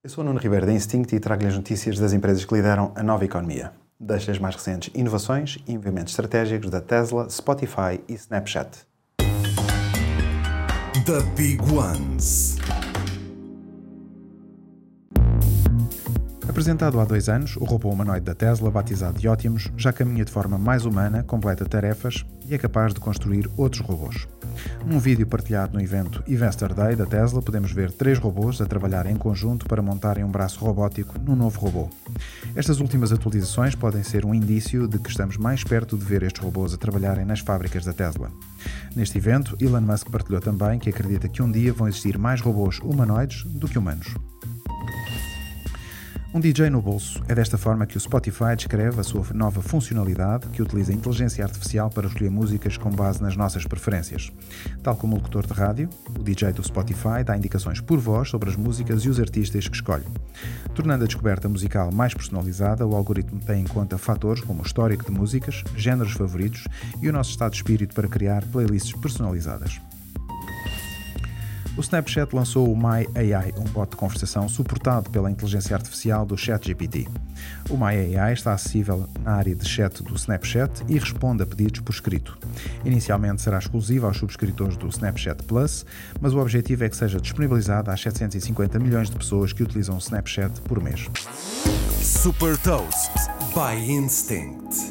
Eu sou Nuno Ribeiro da Instinct e trago-lhe as notícias das empresas que lideram a nova economia. Deixe as mais recentes inovações e movimentos estratégicos da Tesla, Spotify e Snapchat. The Big Ones. Apresentado há dois anos, o robô humanoide da Tesla, batizado de Optimus, já caminha de forma mais humana, completa tarefas e é capaz de construir outros robôs. Num vídeo partilhado no evento Investor Day da Tesla, podemos ver três robôs a trabalhar em conjunto para montarem um braço robótico num novo robô. Estas últimas atualizações podem ser um indício de que estamos mais perto de ver estes robôs a trabalharem nas fábricas da Tesla. Neste evento, Elon Musk partilhou também que acredita que um dia vão existir mais robôs humanoides do que humanos. Um DJ no bolso. É desta forma que o Spotify descreve a sua nova funcionalidade que utiliza a inteligência artificial para escolher músicas com base nas nossas preferências. Tal como o locutor de rádio, o DJ do Spotify dá indicações por voz sobre as músicas e os artistas que escolhe. Tornando a descoberta musical mais personalizada, o algoritmo tem em conta fatores como o histórico de músicas, géneros favoritos e o nosso estado de espírito para criar playlists personalizadas. O Snapchat lançou o My AI, um bot de conversação suportado pela inteligência artificial do ChatGPT. O My AI está acessível na área de chat do Snapchat e responde a pedidos por escrito. Inicialmente será exclusivo aos subscritores do Snapchat Plus, mas o objetivo é que seja disponibilizado às 750 milhões de pessoas que utilizam o Snapchat por mês. Super Toast by Instinct.